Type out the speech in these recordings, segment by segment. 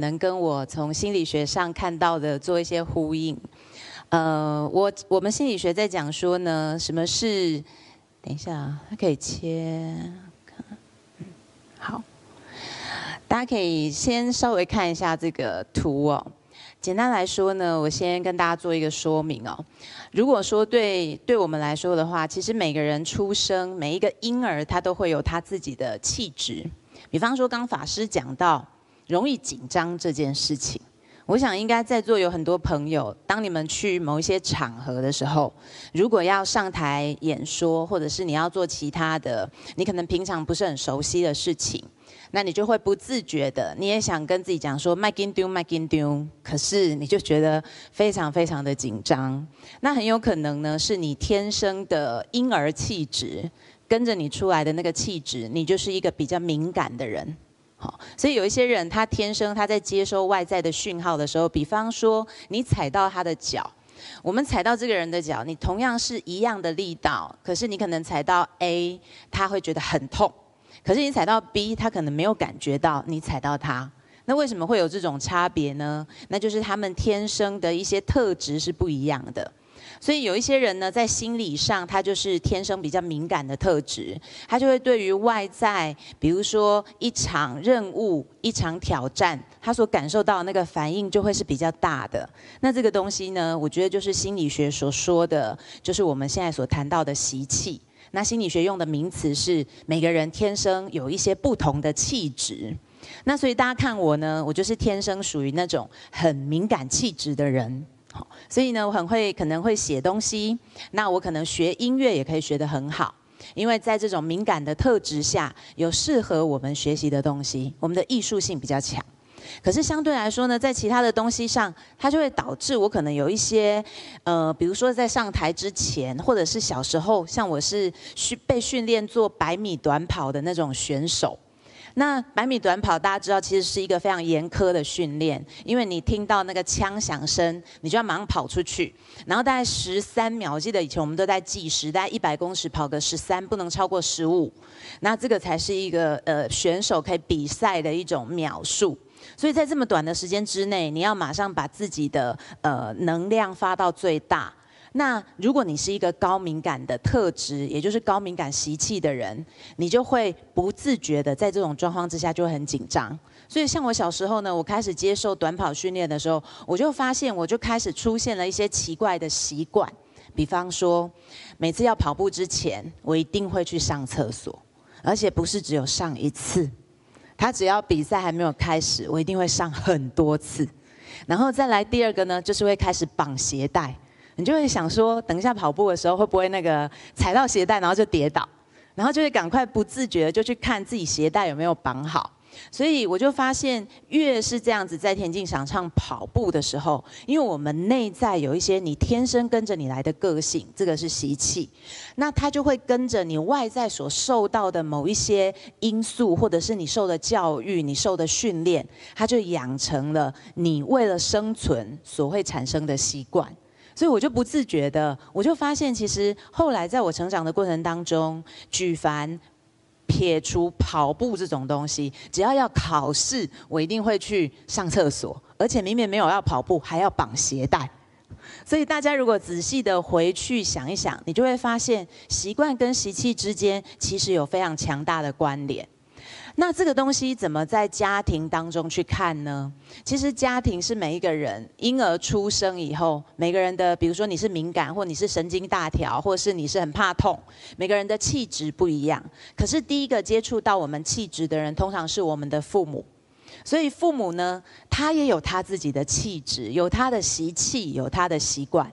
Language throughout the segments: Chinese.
能跟我从心理学上看到的做一些呼应。呃，我我们心理学在讲说呢，什么是？等一下，它可以切。好，大家可以先稍微看一下这个图哦。简单来说呢，我先跟大家做一个说明哦。如果说对对我们来说的话，其实每个人出生，每一个婴儿他都会有他自己的气质。比方说，刚法师讲到。容易紧张这件事情，我想应该在座有很多朋友，当你们去某一些场合的时候，如果要上台演说，或者是你要做其他的，你可能平常不是很熟悉的事情，那你就会不自觉的，你也想跟自己讲说麦金丢麦金丢，可是你就觉得非常非常的紧张。那很有可能呢，是你天生的婴儿气质，跟着你出来的那个气质，你就是一个比较敏感的人。好，所以有一些人，他天生他在接收外在的讯号的时候，比方说你踩到他的脚，我们踩到这个人的脚，你同样是一样的力道，可是你可能踩到 A，他会觉得很痛，可是你踩到 B，他可能没有感觉到你踩到他。那为什么会有这种差别呢？那就是他们天生的一些特质是不一样的。所以有一些人呢，在心理上，他就是天生比较敏感的特质，他就会对于外在，比如说一场任务、一场挑战，他所感受到的那个反应就会是比较大的。那这个东西呢，我觉得就是心理学所说的，就是我们现在所谈到的习气。那心理学用的名词是每个人天生有一些不同的气质。那所以大家看我呢，我就是天生属于那种很敏感气质的人。所以呢，我很会，可能会写东西。那我可能学音乐也可以学得很好，因为在这种敏感的特质下，有适合我们学习的东西，我们的艺术性比较强。可是相对来说呢，在其他的东西上，它就会导致我可能有一些，呃，比如说在上台之前，或者是小时候，像我是训被训练做百米短跑的那种选手。那百米短跑，大家知道其实是一个非常严苛的训练，因为你听到那个枪响声，你就要马上跑出去，然后大概十三秒，我记得以前我们都在计时，大概一百公尺跑个十三，不能超过十五，那这个才是一个呃选手可以比赛的一种秒数。所以在这么短的时间之内，你要马上把自己的呃能量发到最大。那如果你是一个高敏感的特质，也就是高敏感习气的人，你就会不自觉的在这种状况之下就会很紧张。所以像我小时候呢，我开始接受短跑训练的时候，我就发现我就开始出现了一些奇怪的习惯，比方说，每次要跑步之前，我一定会去上厕所，而且不是只有上一次，他只要比赛还没有开始，我一定会上很多次。然后再来第二个呢，就是会开始绑鞋带。你就会想说，等一下跑步的时候会不会那个踩到鞋带，然后就跌倒，然后就会赶快不自觉就去看自己鞋带有没有绑好。所以我就发现，越是这样子在田径场上跑步的时候，因为我们内在有一些你天生跟着你来的个性，这个是习气，那它就会跟着你外在所受到的某一些因素，或者是你受的教育、你受的训练，它就养成了你为了生存所会产生的习惯。所以我就不自觉的，我就发现，其实后来在我成长的过程当中，举凡撇除跑步这种东西，只要要考试，我一定会去上厕所，而且明明没有要跑步，还要绑鞋带。所以大家如果仔细的回去想一想，你就会发现，习惯跟习气之间其实有非常强大的关联。那这个东西怎么在家庭当中去看呢？其实家庭是每一个人婴儿出生以后，每个人的，比如说你是敏感，或你是神经大条，或是你是很怕痛，每个人的气质不一样。可是第一个接触到我们气质的人，通常是我们的父母。所以父母呢，他也有他自己的气质，有他的习气，有他的习惯。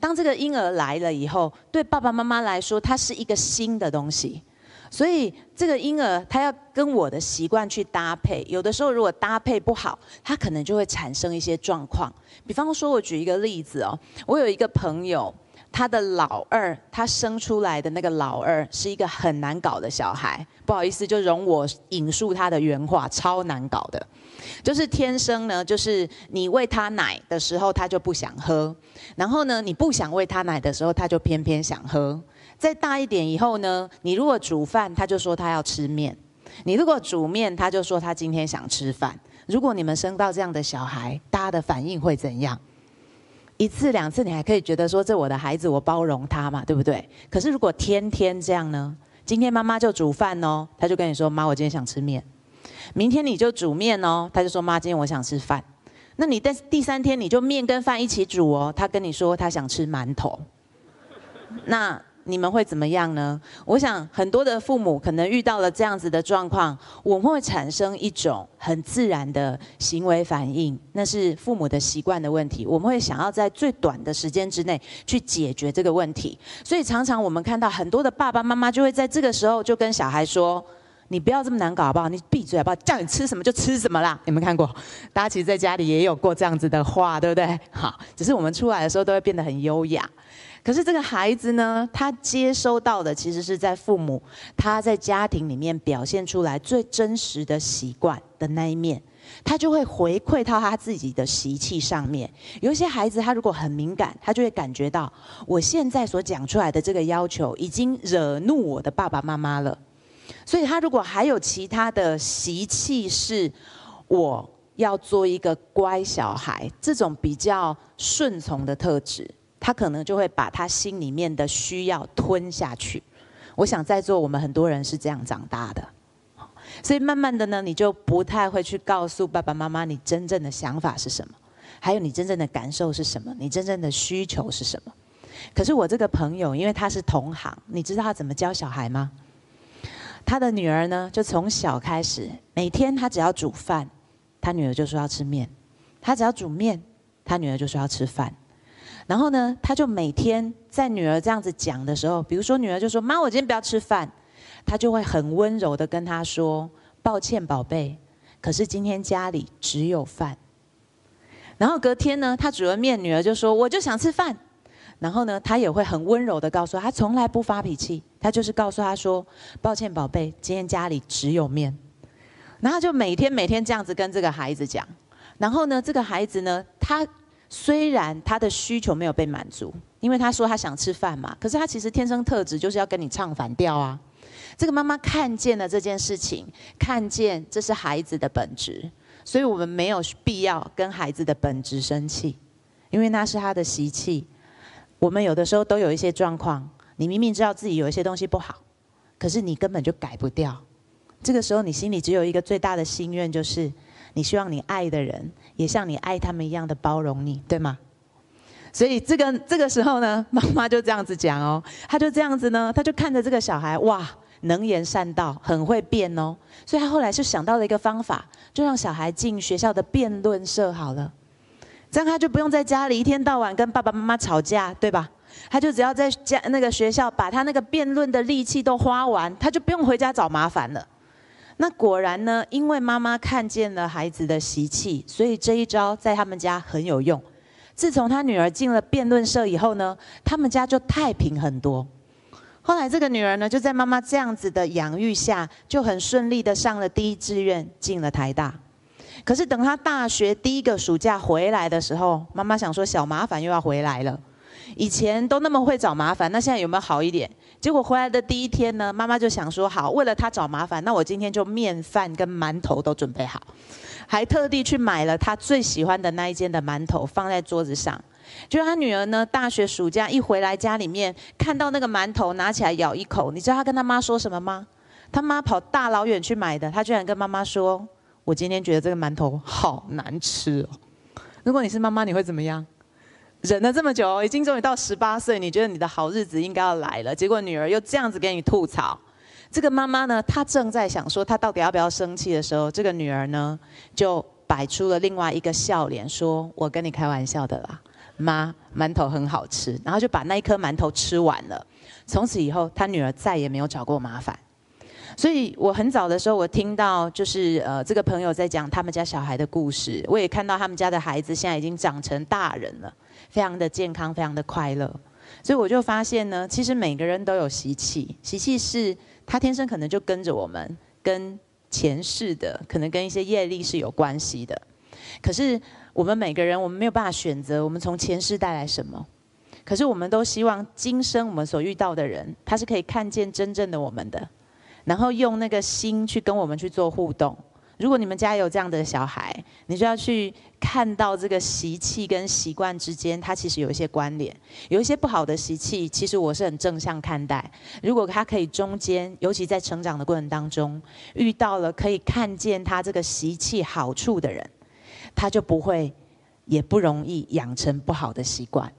当这个婴儿来了以后，对爸爸妈妈来说，他是一个新的东西。所以这个婴儿他要跟我的习惯去搭配，有的时候如果搭配不好，他可能就会产生一些状况。比方说，我举一个例子哦，我有一个朋友，他的老二，他生出来的那个老二是一个很难搞的小孩。不好意思，就容我引述他的原话，超难搞的，就是天生呢，就是你喂他奶的时候，他就不想喝；然后呢，你不想喂他奶的时候，他就偏偏想喝。再大一点以后呢，你如果煮饭，他就说他要吃面；你如果煮面，他就说他今天想吃饭。如果你们生到这样的小孩，大家的反应会怎样？一次两次你还可以觉得说，这我的孩子，我包容他嘛，对不对？可是如果天天这样呢？今天妈妈就煮饭哦，他就跟你说，妈，我今天想吃面。明天你就煮面哦，他就说，妈，今天我想吃饭。那你但第三天你就面跟饭一起煮哦，他跟你说他想吃馒头。那。你们会怎么样呢？我想很多的父母可能遇到了这样子的状况，我们会产生一种很自然的行为反应，那是父母的习惯的问题。我们会想要在最短的时间之内去解决这个问题，所以常常我们看到很多的爸爸妈妈就会在这个时候就跟小孩说：“你不要这么难搞好不好？你闭嘴好不好？叫你吃什么就吃什么啦！”有没有看过？大家其实在家里也有过这样子的话，对不对？好，只是我们出来的时候都会变得很优雅。可是这个孩子呢，他接收到的其实是在父母他在家庭里面表现出来最真实的习惯的那一面，他就会回馈到他自己的习气上面。有一些孩子他如果很敏感，他就会感觉到我现在所讲出来的这个要求已经惹怒我的爸爸妈妈了，所以他如果还有其他的习气是我要做一个乖小孩，这种比较顺从的特质。他可能就会把他心里面的需要吞下去。我想在座我们很多人是这样长大的，所以慢慢的呢，你就不太会去告诉爸爸妈妈你真正的想法是什么，还有你真正的感受是什么，你真正的需求是什么。可是我这个朋友，因为他是同行，你知道他怎么教小孩吗？他的女儿呢，就从小开始，每天他只要煮饭，他女儿就说要吃面；他只要煮面，他女儿就说要吃饭。然后呢，他就每天在女儿这样子讲的时候，比如说女儿就说：“妈，我今天不要吃饭。”他就会很温柔的跟她说：“抱歉，宝贝，可是今天家里只有饭。”然后隔天呢，他煮了面，女儿就说：“我就想吃饭。”然后呢，他也会很温柔的告诉她，他从来不发脾气，他就是告诉他说：“抱歉，宝贝，今天家里只有面。”然后就每天每天这样子跟这个孩子讲。然后呢，这个孩子呢，他。虽然他的需求没有被满足，因为他说他想吃饭嘛，可是他其实天生特质就是要跟你唱反调啊。这个妈妈看见了这件事情，看见这是孩子的本质，所以我们没有必要跟孩子的本质生气，因为那是他的习气。我们有的时候都有一些状况，你明明知道自己有一些东西不好，可是你根本就改不掉。这个时候你心里只有一个最大的心愿，就是。你希望你爱的人也像你爱他们一样的包容你，对吗？所以这个这个时候呢，妈妈就这样子讲哦，她就这样子呢，她就看着这个小孩，哇，能言善道，很会变哦。所以她后来就想到了一个方法，就让小孩进学校的辩论社好了，这样他就不用在家里一天到晚跟爸爸妈妈吵架，对吧？他就只要在家那个学校把他那个辩论的力气都花完，他就不用回家找麻烦了。那果然呢，因为妈妈看见了孩子的习气，所以这一招在他们家很有用。自从他女儿进了辩论社以后呢，他们家就太平很多。后来这个女儿呢，就在妈妈这样子的养育下，就很顺利的上了第一志愿，进了台大。可是等她大学第一个暑假回来的时候，妈妈想说小麻烦又要回来了。以前都那么会找麻烦，那现在有没有好一点？结果回来的第一天呢，妈妈就想说：好，为了他找麻烦，那我今天就面饭跟馒头都准备好，还特地去买了他最喜欢的那一间的馒头放在桌子上。就他女儿呢，大学暑假一回来家里面，看到那个馒头，拿起来咬一口，你知道他跟他妈说什么吗？他妈跑大老远去买的，他居然跟妈妈说：我今天觉得这个馒头好难吃哦。如果你是妈妈，你会怎么样？忍了这么久，已经终于到十八岁，你觉得你的好日子应该要来了，结果女儿又这样子给你吐槽。这个妈妈呢，她正在想说她到底要不要生气的时候，这个女儿呢就摆出了另外一个笑脸，说：“我跟你开玩笑的啦，妈，馒头很好吃。”然后就把那一颗馒头吃完了。从此以后，她女儿再也没有找过麻烦。所以我很早的时候，我听到就是呃这个朋友在讲他们家小孩的故事，我也看到他们家的孩子现在已经长成大人了，非常的健康，非常的快乐。所以我就发现呢，其实每个人都有习气，习气是他天生可能就跟着我们，跟前世的可能跟一些业力是有关系的。可是我们每个人，我们没有办法选择我们从前世带来什么，可是我们都希望今生我们所遇到的人，他是可以看见真正的我们的。然后用那个心去跟我们去做互动，如果你们家有这样的小孩，你就要去看到这个习气跟习惯之间，它其实有一些关联。有一些不好的习气，其实我是很正向看待。如果他可以中间，尤其在成长的过程当中，遇到了可以看见他这个习气好处的人，他就不会，也不容易养成不好的习惯。